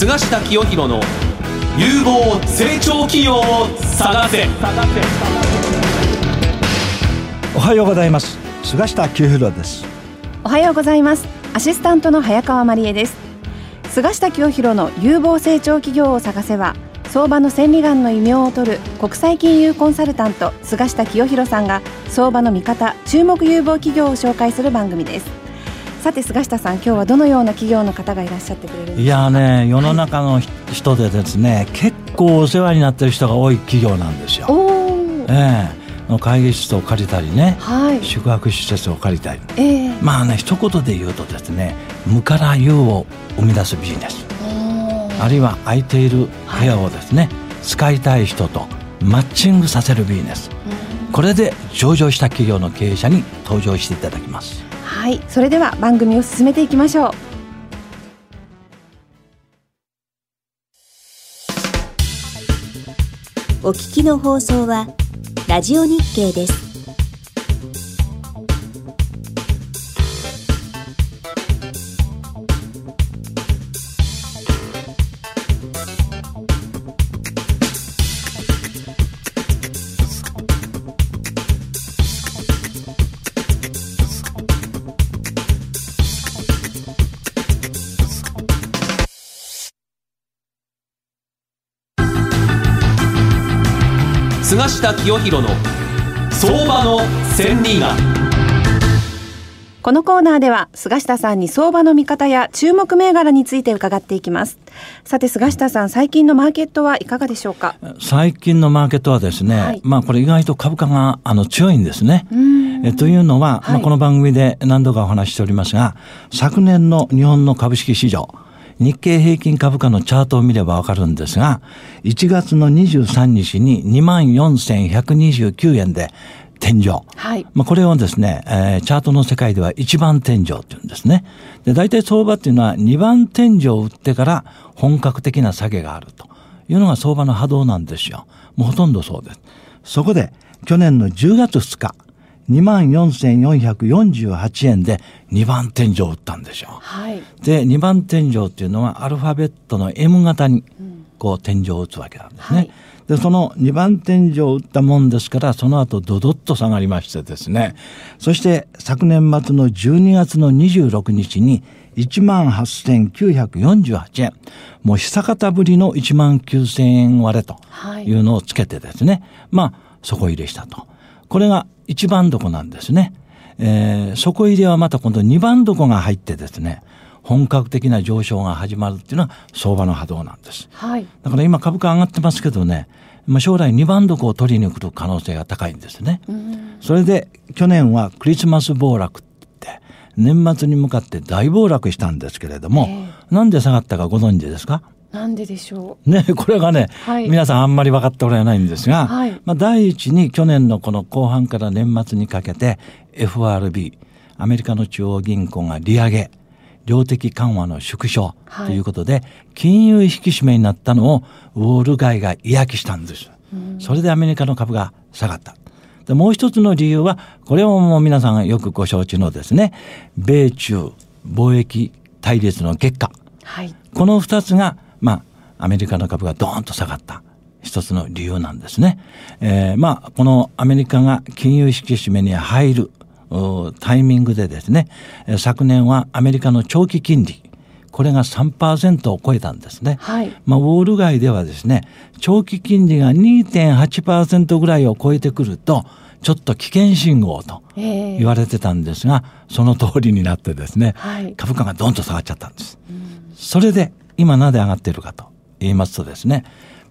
菅下清弘の有望成長企業を探せ。おはようございます。菅下清弘です。おはようございます。アシスタントの早川真理恵です。菅下清弘の有望成長企業を探せは相場の千里眼の異名を取る国際金融コンサルタント菅下清弘さんが相場の見方注目有望企業を紹介する番組ですさて菅下さん今日はどのような企業の方がいらっしゃってくれるんですか？いやね世の中の人でですね、結構お世話になってる人が多い企業なんですよ。ええ。会議室を借りたりね、はい。宿泊施設を借りたり。ええ。まあね一言で言うとですね無から有を生み出すビジネス。あるいは空いている部屋をですね、使いたい人とマッチングさせるビジネス。これで上場した企業の経営者に登場していただきますはいそれでは番組を進めていきましょうお聞きの放送はラジオ日経です。菅下清弘の相場の千里眼。このコーナーでは菅下さんに相場の見方や注目銘柄について伺っていきます。さて菅下さん最近のマーケットはいかがでしょうか？最近のマーケットはですね、はい。まあこれ意外と株価があの強いんですね。ん。えというのは、はい。まあ、この番組で何度かお話ししておりますが、昨年の日本の株式市場、日経平均株価のチャートを見ればわかるんですが、1月の23日に24,129円で天井。はいまあ、これをですね、えーチャートの世界では一番天井っていうんですね。で、大体相場っていうのは二番天井を打ってから本格的な下げがあるというのが相場の波動なんですよ。もうほとんどそうです。そこで、去年の10月2日、24,448円で2番天井を打ったんですよ。はいで、2番天井っていうのはアルファベットの M 型にこう天井を打つわけなんですね。はいで、その2番天井を打ったもんですから、その後ドドッと下がりましてですね。そして昨年末の12月の26日に18,948円。もう久方ぶりの1万9000円割れとはいいうのをつけてですね。まあ、底入れしたと。これが一番床なんですね。えー、底入れはまた今度二番床が入ってですね、本格的な上昇が始まるっていうのは相場の波動なんです。はいだから今株価上がってますけどね、まあ、将来2番床を取りに来る可能性が高いんですね。それで去年はクリスマス暴落って年末に向かって大暴落したんですけれども、なんで下がったかご存知ですか？なんででしょね、これがね、はい。皆さんあんまり分かっておられないんですが、はい。まあ、第一に去年のこの後半から年末にかけて FRB、アメリカの中央銀行が利上げ、量的緩和の縮小はい。ということで、金融引き締めになったのをウォール街が嫌気したんです。それでアメリカの株が下がった。でもう一つの理由は、これはもう皆さんがよくご承知のですね、米中貿易対立の結果、うはい。この二つが、まあ、アメリカの株がドーンと下がった一つの理由なんですね。えーまあ、このアメリカが金融引き締めに入るうタイミングでですね、えー昨年はアメリカの長期金利、これが3%を超えたんですね。はいまあ、ウォール街ではですね、長期金利が2.8%ぐらいを超えてくると、ちょっと危険信号とええ言われてたんですが、その通りになってですね、はい株価がドンと下がっちゃったんです。それで今なぜ上がっているかと言いますとですね、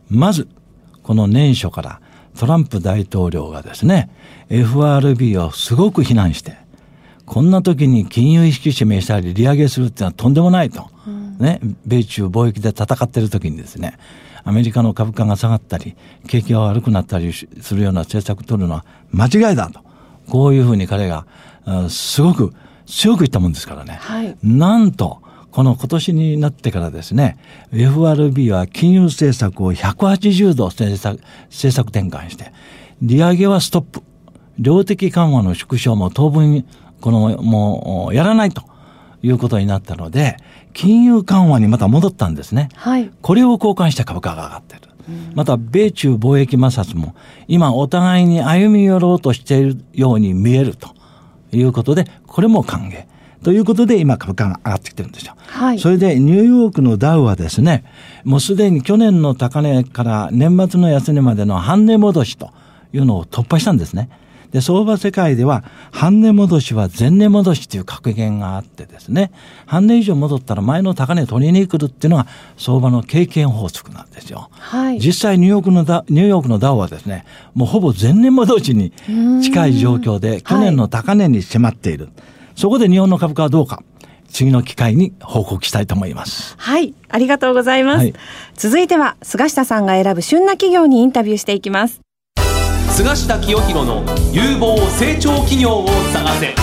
まずこの年初からトランプ大統領がですね、FRB をすごく非難して、こんな時に金融引き締めしたり利上げするっていうのはとんでもないと。ね、米中貿易で戦っている時にですね、アメリカの株価が下がったり、景気が悪くなったりするような政策を取るのは間違いだと。こういうふうに彼が、うんすごく強く言ったもんですからね。はいなんと、この今年になってからですね、FRB は金融政策を180度政策政策転換して、利上げはストップ。量的緩和の縮小も当分、この、もう、やらないということになったので、金融緩和にまた戻ったんですね。はい。これを交換して株価が上がってる。また、米中貿易摩擦も、今お互いに歩み寄ろうとしているように見えるということで、これも歓迎。ということで、今株価が上がってきてるんですよ。はいそれで、ニューヨークのダウはですね、もうすでに去年の高値から年末の安値までの半値戻しというのを突破したんですね。で、相場世界では、半値戻しは前値戻しという格言があってですね、半値以上戻ったら前の高値取りに来るっていうのが相場の経験法則なんですよ。はい。実際ニューヨークのダニューヨークのダウはですね、もうほぼ前年戻しに近い状況で、去年の高値に迫っている。そこで日本の株価はどうか、次の機会に報告したいと思います。はい。ありがとうございます。はい続いては、菅下さんが選ぶ旬な企業にインタビューしていきます。菅下清弘の有望成長企業を探せ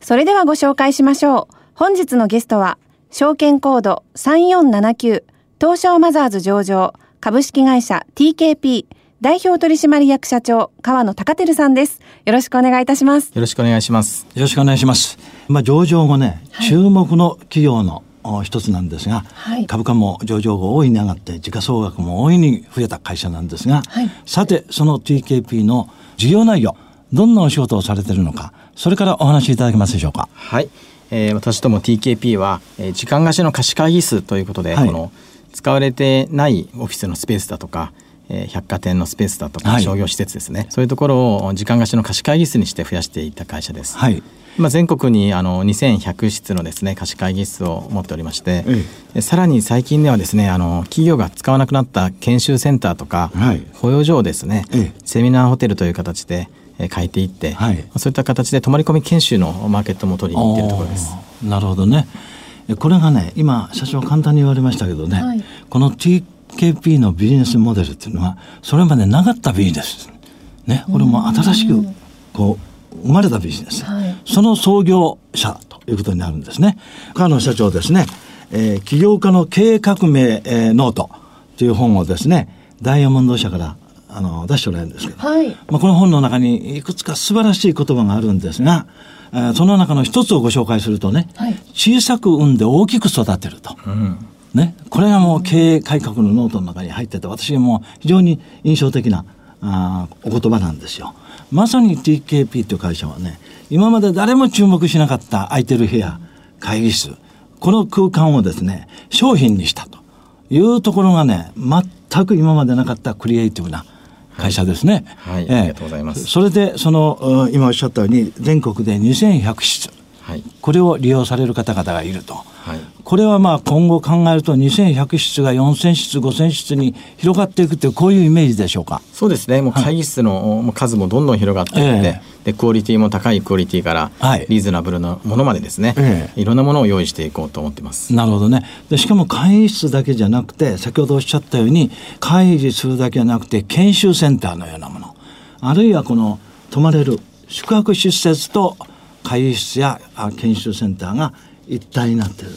それではご紹介しましょう。本日のゲストは、証券コード3479東証マザーズ上場株式会社 TKP 代表取締役社長川野隆照さんです。よろしくお願いいたします。よろしくお願いします。よろしくお願いします。まあ、上場後ね、注目の企業のお一つなんですが、はい株価も上場後大いに上がって、時価総額も大いに増えた会社なんですが、はいさて、その TKP の事業内容、どんなお仕事をされているのか、それからお話しいただけますでしょうか。はい。えー私ども TKP は、えー時間貸しの貸し会議室ということで、はいこの使われてないオフィスのスペースだとか、えー百貨店のスペースだとか、はい商業施設ですね。そういうところを時間貸しの貸し会議室にして増やしていた会社です。はい。今全国にあの2100室のですね貸し会議室を持っておりまして、えでさらに最近ではですねあの企業が使わなくなった研修センターとか、はい保養所をですね、ええセミナーホテルという形で、えー変えていって、はいそういった形で泊まり込み研修のマーケットも取りに行っているところです。なるほどね。えこれがね、今、社長簡単に言われましたけどね、はいこの TKP のビジネスモデルっていうのは、それまでなかったビジネス。ね、これも新しく、こう、生まれたビジネス。はいその創業者ということになるんですね。川野社長ですね、えー起業家の経営革命、えーノートという本をですね、ダイヤモンド社からあの出しておられるんですけど、はいまあ、この本の中にいくつか素晴らしい言葉があるんですが、えーその中の一つをご紹介するとね、はい小さく産んで大きく育てると。ね、これがもう経営改革のノートの中に入ってて、私も非常に印象的なあーお言葉なんですよ。まさに TKP という会社はね、今まで誰も注目しなかった空いてる部屋、会議室、この空間をですね、商品にしたと。いうところがね、全く今までなかったクリエイティブな会社ですね。はいええありがとうございます。それで、その、うん今おっしゃったように、全国で2100室、はい。これを利用される方々がいると。はい。これはまあ今後考えると2100室が4000室、5000室に広がっていくというこういうイメージでしょうか？そうですね。もう会議室の数もどんどん広がっていって、えでクオリティも高いクオリティから、はいリーズナブルなものまでですね、ええいろんなものを用意していこうと思ってます。なるほどね。で、しかも会議室だけじゃなくて、先ほどおっしゃったように、会議するだけじゃなくて、研修センターのようなもの、あるいはこの泊まれる宿泊施設と会議室や研修センターが一体になっている。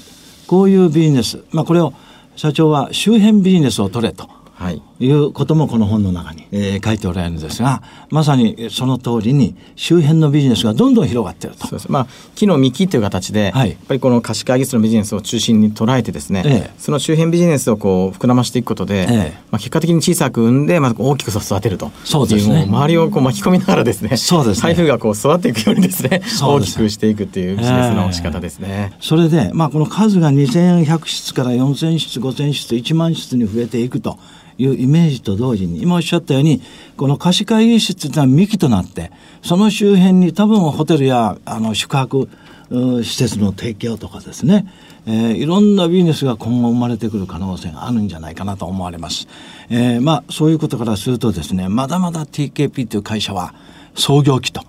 こういうビジネス。まあこれを社長は周辺ビジネスを取れと。はい。いうこともこの本の中に、えー書いておられるんですが、まさにその通りに周辺のビジネスがどんどん広がっているとそう。です。まあ木の幹という形で、はいやっぱりこの貸し会議室のビジネスを中心に捉えてですね、ええその周辺ビジネスをこう膨らましていくことで、ええまあ結果的に小さく産んでまた大きく育てると。そうですね周りをこう巻き込みながらですね、そうですね台風がこう育っていくようにですね、大きくしていくっていうビジネスの仕方ですね。それで、まあ、この数が2100室から4000室、5000室、1万室に増えていくというイメージと同時に、今おっしゃったように、この貸し会議室というのは幹となって、その周辺に多分ホテルやあの宿泊う施設の提供とかですね、えーいろんなビジネスが今後生まれてくる可能性があるんじゃないかなと思われます。えーまあ、そういうことからするとですね、まだまだ TKP という会社は創業期と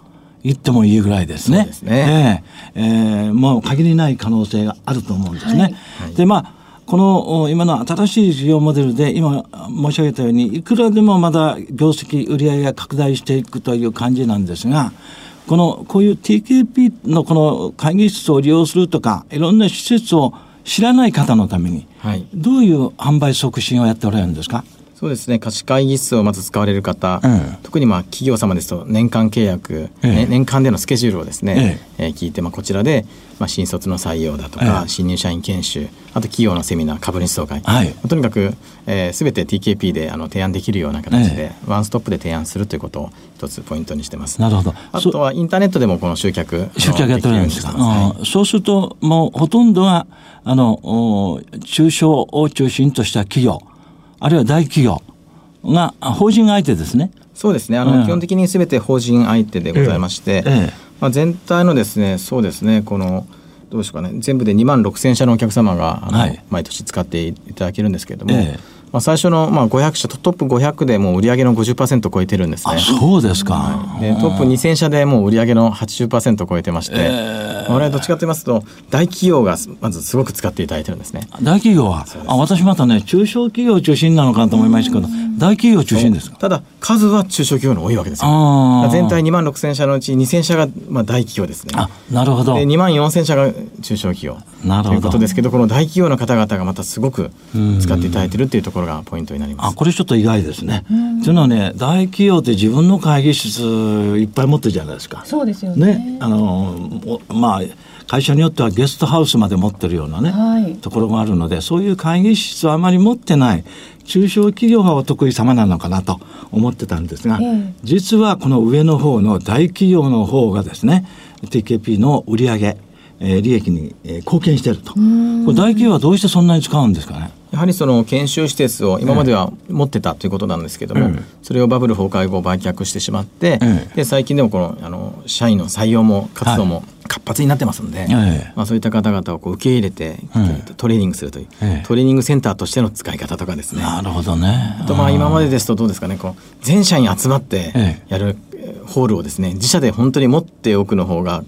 言ってもいいぐらいですね。すねえええーもう限りない可能性があると思うんですね。はいで、まあ、このお今の新しい事業モデルで今申し上げたようにいくらでもまだ業績売上が拡大していくという感じなんですがこのこういう TKP のこの会議室を利用するとかいろんな施設を知らない方のためにはい。どういう販売促進をやっておられるんですか？そうですね。貸し会議室をまず使われる方、うん。特にまあ企業様ですと年間契約、ええ。ね年間でのスケジュールをですね、ええ。ー聞いて、まあ、こちらで、まあ、新卒の採用だとか、ええ。新入社員研修あと企業のセミナー株主総会、はい。とにかく、えー、全て TKP であの提案できるような形で、ワンストップで提案するということを一つポイントにしてます。なるほど。あとはインターネットでもこの集客集客やってるんですか？はい。そうすると、もうほとんどが、あの、お中小を中心とした企業、あるいは大企業が、あ法人相手ですね。そうですね。あの、うん。基本的に全て法人相手でございまして、ええ。まあ、全体のですねそうですねこのどうでしょうかね。全部で2万6千社のお客様がはい。毎年使っていただけるんですけれども、ええまあ、最初のまあ500社トップ500でもう売上の50%超えてるんですねあ、。そうですか。でトップ2000社でもう売上の80%超えてまして、我々どっちかと言いますと大企業がまずすごく使っていただいてるんですね。大企業は、あ、私またね、中小企業中心なのかと思いましたけど、大企業中心ですか？ただ数は中小企業の多いわけですよ。全体2万6千社のうち2000社がまあ大企業ですね。あ、なるほど。で2万4千社が中小企業なるほどということですけどこの大企業の方々がまたすごく使っていただいてるっていうところがポイントになりまあ、す。これちょっと意外ですね。というのはね、大企業って自分の会議室いっぱい持ってるじゃないですか。そうですよねね、あのおまあ会社によってはゲストハウスまで持ってるようなね、はいところがあるのでそういう会議室をあまり持ってない中小企業がお得意様なのかなと思ってたんですが、ええ実はこの上の方の大企業の方がですね TKP の売上えー利益にえー貢献していると。これ大企業はどうしてそんなに使うんですかね？やはりその研修施設を今までは持ってたということなんですけども、ええ。それをバブル崩壊後売却してしまって、ええ。で最近でもこのあの社員の採用も活動も活発になってますので、ええ。まあ、そういった方々をこう受け入れて、えトレーニングするという、ええ。トレーニングセンターとしての使い方とかですね。なるほどね。あとまあ今までですとどうですかねこう全社員集まってえ。やるえーホールをですね自社で本当に持っておくの方が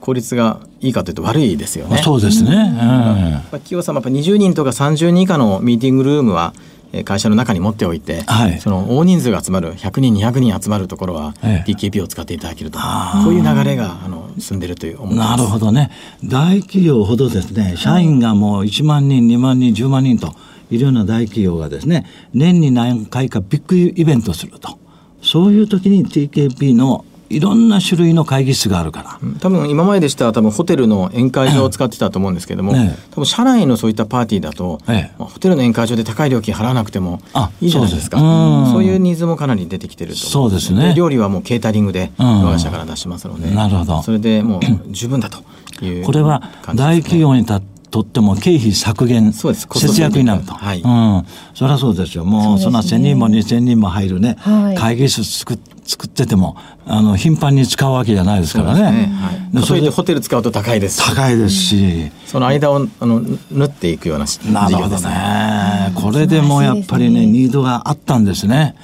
効率がいいかというと悪いですよね。そうですね、やっぱ企業様やっぱ20人とか30人以下のミーティングルームはえー会社の中に持っておいて、はいその大人数が集まる100人200人集まるところはええ TKP を使っていただけると、こういう流れがあの進んでるという思い。なるほどね。大企業ほどですね、社員がもう1万人、2万人、10万人といるような大企業がですね、年に何回かビッグイベントすると。そういう時に TKP のいろんな種類の会議室があるから。多分今まででしたら多分ホテルの宴会場を使ってたと思うんですけども、ええ多分社内のそういったパーティーだと、ええ。まあホテルの宴会場で高い料金払わなくてもあいいじゃないですか。そういうニーズもかなり出てきてるとそうですね。料理はもうケータリングでうん。我が社から出しますので、なるほど。それでもう十分だというこれは大企業にたとっても経費削減、節約になると。はいうん。そりゃそうですよ。もうそんな1000人も2000人も入るね、はい会議室作っ作ってても、あの、頻繁に使うわけじゃないですからね。そねはい、でそれでホテル使うと高いですし高いですし、その間をあの縫っていくような事なるほどね。ね。これでもやっぱりねニードがあったんですね。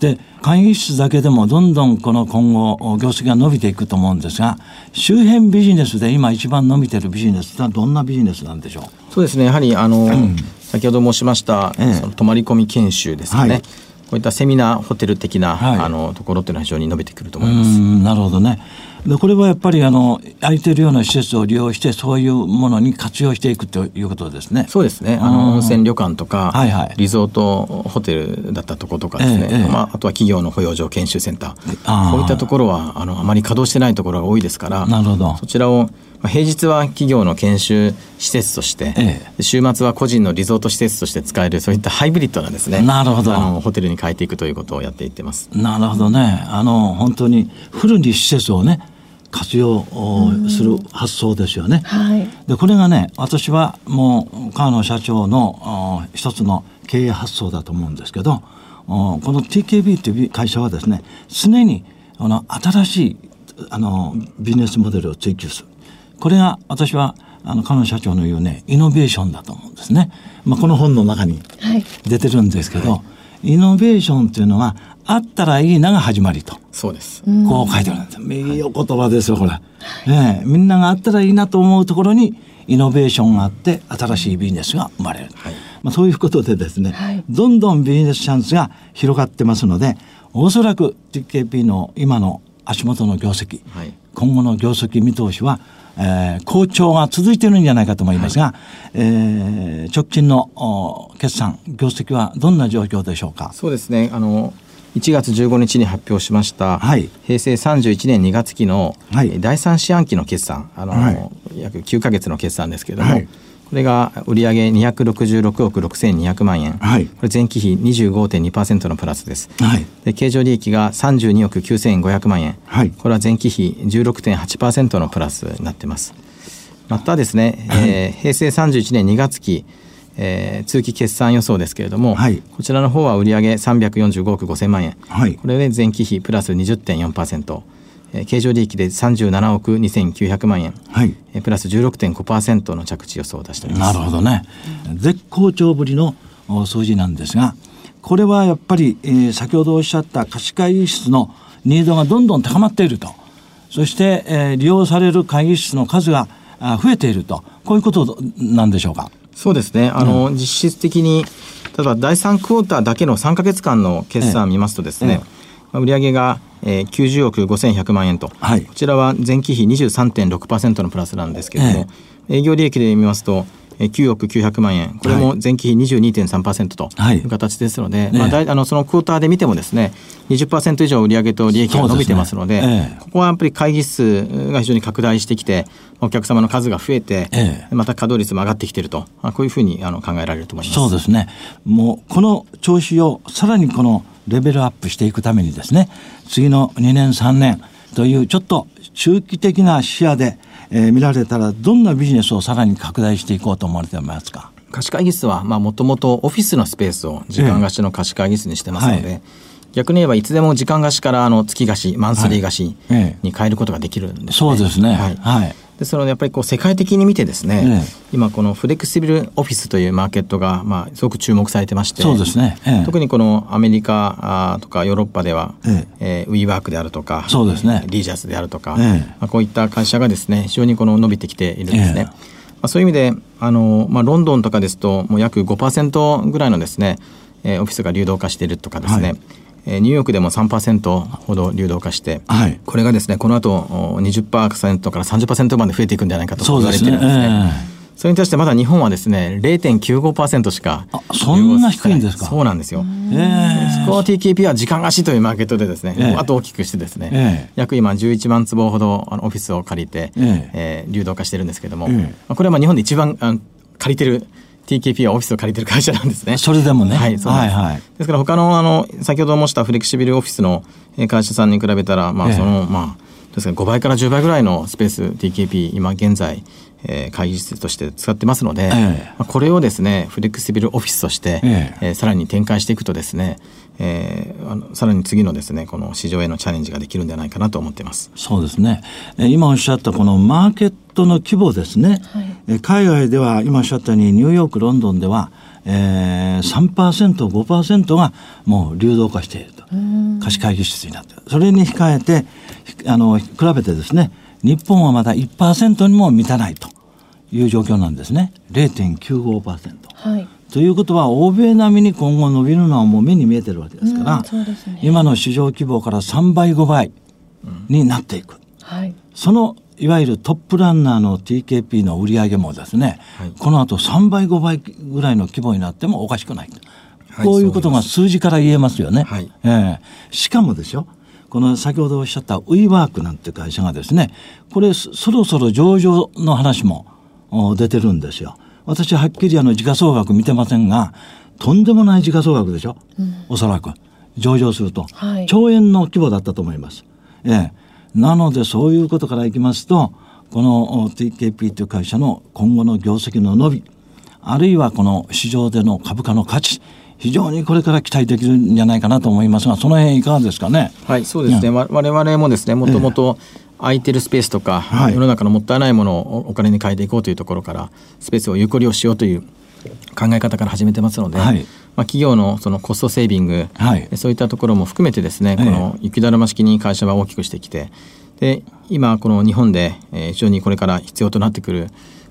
で、会議室だけでもどんどんこの今後、業績が伸びていくと思うんですが、周辺ビジネスで今一番伸びてるビジネスはどんなビジネスなんでしょう？そうですね。やはりあの、先ほど申しました、ええ。その泊まり込み研修ですかね、はい。こういったセミナーホテル的な、はい。あのところっていうのは非常に伸びてくると思ういます。んなるほどね。でこれはやっぱりあの空いてるような施設を利用してそういうものに活用していくということですね。そうですね。あうんの温泉旅館とか、はいはいリゾートホテルだったとことかですね。ええええまああとは企業の保養所研修センタあーー、こういったところはあのあまり稼働してないところが多いですから、なるほどそちらをまあ平日は企業の研修施設として、ええで週末は個人のリゾート施設として使えるそういったハイブリッドなですね。なるほどあのホテルに変えていくということをやっていってます。なるほどね。あの本当にフルに施設をね活用をする発想ですよね。はい。でこれがね私はもう川野社長のあ一つの経営発想だと思うんですけどおこの TKB という会社はですね常にあの新しいあのビジネスモデルを追求する。これが私はあの川野社長の言うねイノベーションだと思うんですね。まあ、この本の中にはい。出てるんですけど、イノベーションというのはあったらいいなが始まりと。そうです。こう書いてあるんです。いいお言葉ですよ、これ。ええみんながあったらいいなと思うところに、イノベーションがあって、新しいビジネスが生まれる。まあ、そういうことでですね、はいどんどんビジネスチャンスが広がってますので、おそらく TKP の今の足元の業績、はい今後の業績見通しは、えー好調が続いているんじゃないかと思いますが、えー直近のお決算、業績はどんな状況でしょうか？そうですね。あの1月15日に発表しました、はい。平成31年2月期の、はい。えー第3四半期の決算、あの、はい。約9ヶ月の決算ですけれども、はい。これが売上266億6200万円、はい。これ前期比25.2%のプラスです。はい。で経常利益が32億9500万円、はい。これは前期比16.8%のプラスになっています。またですね、えー平成31年2月期、えー通期決算予想ですけれども、はいこちらの方は売上345億5000万円、はいこれで前期比プラス20.4%、えー経常利益で37億2900万円、はい。えープラス16.5%の着地予想を出しております。なるほどね。絶好調ぶりのお数字なんですが、これはやっぱり、えー先ほどおっしゃった貸し会議室のニードがどんどん高まっていると。そして、えー利用される会議室の数があ増えていると。こういうことなんでしょうか？そうですね。あの、実質的に、例えば第3クォーターだけの3か月間の決算を見ますとですね、まあ売上が、えー、90億5100万円と、はい。こちらは前期比23.6%のプラスなんですけれども、営業利益で見ますと、えー9億900万円、これも前期比22.3%とはい。いう形ですので、ええ。まあ、だいあのそのクォーターで見てもですね、20%以上売上と利益が伸びてますので、ねええ。ここはやっぱり会議室が非常に拡大してきて、お客様の数が増えて、ええ。また稼働率も上がってきていると、まあこういうふうにあの考えられると思います。そうですね。もうこの調子をさらにこのレベルアップしていくためにですね、次の2年3年というちょっと中期的な視野で、えー見られたらどんなビジネスをさらに拡大していこうと思われてますか？貸し会議室はもともとオフィスのスペースを時間貸しの貸し会議室にしてますので、はい逆に言えばいつでも時間貸しからあの月貸しマンスリー貸しに変えることができるんですね。そうですね。はいはい。ですのでやっぱりこう世界的に見てですね、ええ。今このフレキシビルオフィスというマーケットがまあすごく注目されてましてそうですね。ええ。特にこのアメリカとかヨーロッパでは、ええ。ーウィーワークであるとかそうですね。えーリージャスであるとか、ええ。まあ、こういった会社がですね非常にこの伸びてきているんですね。ええ。まあ、そういう意味であの、まあ、ロンドンとかですともう約5%ぐらいのですね、えーオフィスが流動化しているとかですね、はい。えーニューヨークでも3%ほど流動化して、はい。これがですねこの後お20%から30%まで増えていくんじゃないかと言われてそうですね。るんですね。えそれに対してまだ日本はですね0.95%しかあそんな低いんですか？そうなんですよ。ええ。えそこの TKP は時間貸しというマーケットでですね、ええ。あと大きくしてですね、ええ。約今11万坪ほどあのオフィスを借りて、ええ。ー流動化してるんですけども、ええ。まあこれはまあ日本で一番あの借りてる TKP はオフィスを借りてる会社なんですね。それでもね。はい、そうです。はいはい。ですから他のあの先ほど申したフレキシビルオフィスのえー会社さんに比べたら、まええ。あその、まあですから5倍から10倍ぐらいのスペース TKP 今現在、えー会議室として使ってますので、ええ。まあ、これをですねフレキシビルオフィスとして、ええ。えーさらに展開していくとですね、えーあのさらに次のですねこの市場へのチャレンジができるんじゃないかなと思っています。そうですね。えー今おっしゃったこのマーケットの規模ですね。えー海外では今おっしゃったようにニューヨーク、ロンドンでは、えー、3%、5%がもう流動化していると。貸し会議室になって。それに控えて、ひあの、比べてですね、日本はまだ1%にも満たないという状況なんですね。0.95%。はい。ということは欧米並みに今後伸びるのはもう目に見えてるわけですから、うんね。今の市場規模から3倍5倍になっていく、はい。そのいわゆるトップランナーの TKP の売り上げもですね、はい。この後3倍5倍ぐらいの規模になってもおかしくない、はいこういうことが数字から言えますよね、はい。ええ。しかもですよこの先ほどおっしゃったウィーワークなんて会社がですねこれそそろそろ上場の話もお出てるんですよ私はっきりあの時価総額見てませんがとんでもない時価総額でしょ、おそらく。上場すると、はい。兆円の規模だったと思います。ええ、なのでそういうことからいきますとこのお TKP という会社の今後の業績の伸びあるいはこの市場での株価の価値非常にこれから期待できるんじゃないかなと思いますがその辺いかがですかね。はい、そうですね。わ我々もですね、もともと空いてるスペースとか、はい。世の中のもったいないものをお金に変えていこうというところから、スペースを有効利用しようという考え方から始めてますので、はい。まあ、企業のそのコストセービング、はい。そういったところも含めてですね、この雪だるま式に会社は大きくしてきて、で、今この日本で、えー非常にこれから必要となってくる、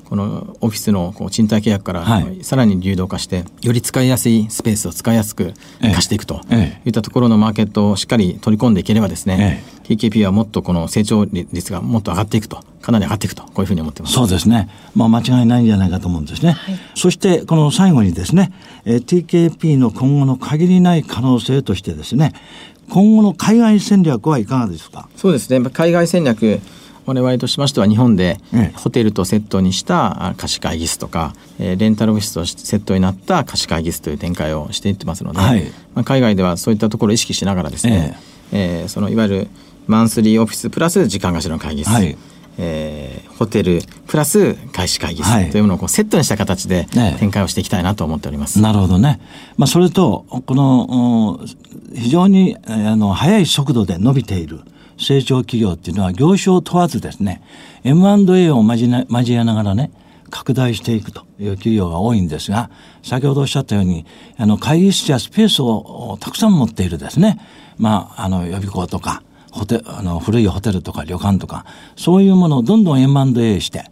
このオフィスのこう賃貸契約から、はい。さらに流動化してより使いやすいスペースを使いやすくええ。貸していくとえいったところのマーケットをしっかり取り込んでいければですね、TKP はもっとこの成長率がもっと上がっていくとかなり上がっていくとこういうふうに思ってます。そうですね。まあ間違いないんじゃないかと思うんですね。そしてこの最後にですね、えー TKP の今後の限りない可能性としてですね、今後の海外戦略はいかがですか？そうですね。海外戦略我々としましては日本でええ。ホテルとセットにしたあ貸し会議室とか、えーレンタルオフィスとセットになった貸し会議室という展開をしていってますので、はい。まあ、海外ではそういったところを意識しながらですね、えーそのいわゆるマンスリーオフィスプラス時間貸しの会議室、はい。えーホテルプラス外資会議室はい。というものをこうセットにした形でええ。展開をしていきたいなと思っております。なるほどね。まあ、それと、この、お非常に、えーあの、速い速度で伸びている成長企業っていうのは、業種を問わずですね、M&A を交え交えながらね、拡大していくという企業が多いんですが、先ほどおっしゃったように、あの、会議室やスペースをたくさん持っているですね、まあ、あの、予備校とか、ホテあの古いホテルとか旅館とか、そういうものをどんどん M&A して、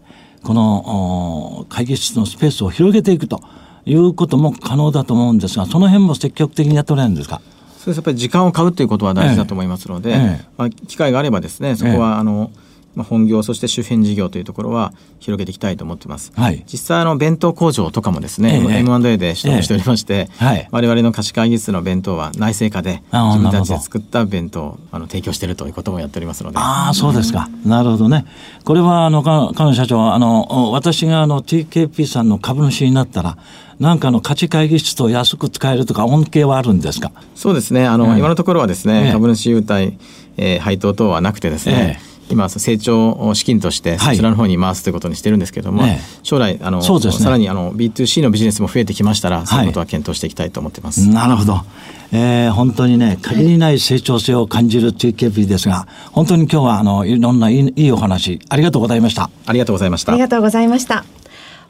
この会議室のスペースを広げていくということも可能だと思うんですが、その辺も積極的にやっておられるんですか？そうですやっぱり時間を買うということは大事だと思いますので、ええ。まあ、機会があればですねそこはあの、まあ、本業そして周辺事業というところは広げていきたいと思ってます。はい実際あの弁当工場とかもですね、ええ M&A で取得しておりまして、はい我々の貸し会議室の弁当は内製化で自分たちで作った弁当をあの提供しているということもやっておりますので。ああ、そうですか。なるほどね。これは、あの、かかの社長、あの、お私があの、TKP さんの株主になったら、なんかあの、価値会議室と安く使えるとか、恩恵はあるんですか？そうですね。あの、ええ今のところはですね、ええ株主優待、えー配当等はなくてですね、え今成長資金としてはいそちらの方に回すということにしてるんですけども、ええ将来あの、ねさらにあの B2C のビジネスも増えてきましたら、そういうことは検討していきたいと思ってます。なるほど。えー本当にね、限りない成長性を感じる TKP ですが、本当に今日は、あの、いろんないいいいお話、ありがとうございました。ありがとうございましたあり。がとうございました。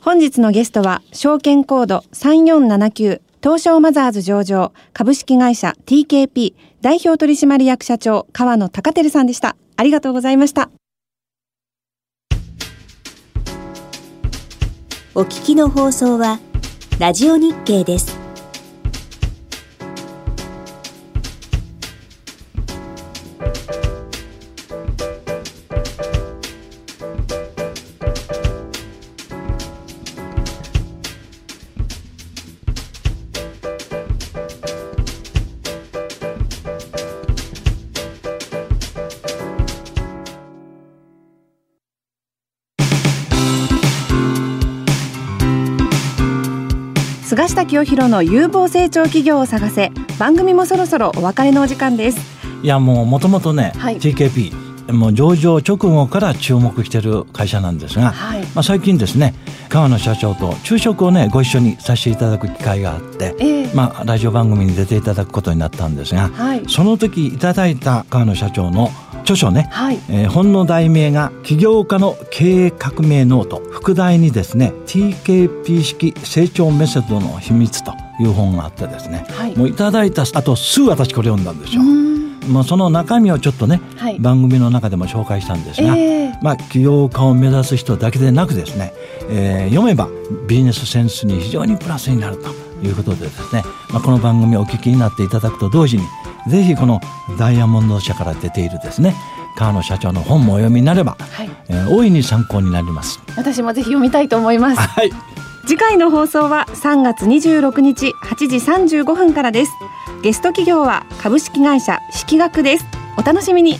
本日のゲストは、証券コード3479東証マザーズ上場株式会社 TKP 代表取締役社長川野隆照さんでした。ありがとうございました。お聞きの放送はラジオ日経です。菅下清廣の有望成長企業を探せ。番組もそろそろお別れのお時間です。いや、もう、もともとね、はい。TKP、もう上場直後から注目している会社なんですが、はい。まあ、最近ですね、河野社長と昼食をね、ご一緒にさせていただく機会があって、ええ。まあ、ラジオ番組に出ていただくことになったんですが、はい。その時いただいた河野社長の著書ね、はい。えー本の題名が「起業家の経営革命ノート」副題にですね TKP 式成長メソッドの秘密という本があってですね、はい。もういただいた後すぐ私これ読んだんですよ。う。ん。もうその中身をちょっとね、はい。番組の中でも紹介したんですが、ええ。まあ、起業家を目指す人だけでなくですね、えー読めばビジネスセンスに非常にプラスになるということでですね、まあ、この番組をお聞きになっていただくと同時にぜひこのダイヤモンド社から出ているですね川野社長の本もお読みになれば、はい。えー大いに参考になります。私もぜひ読みたいと思います。はい。次回の放送は3月26日8時35分からです。ゲスト企業は株式会社式学です。お楽しみに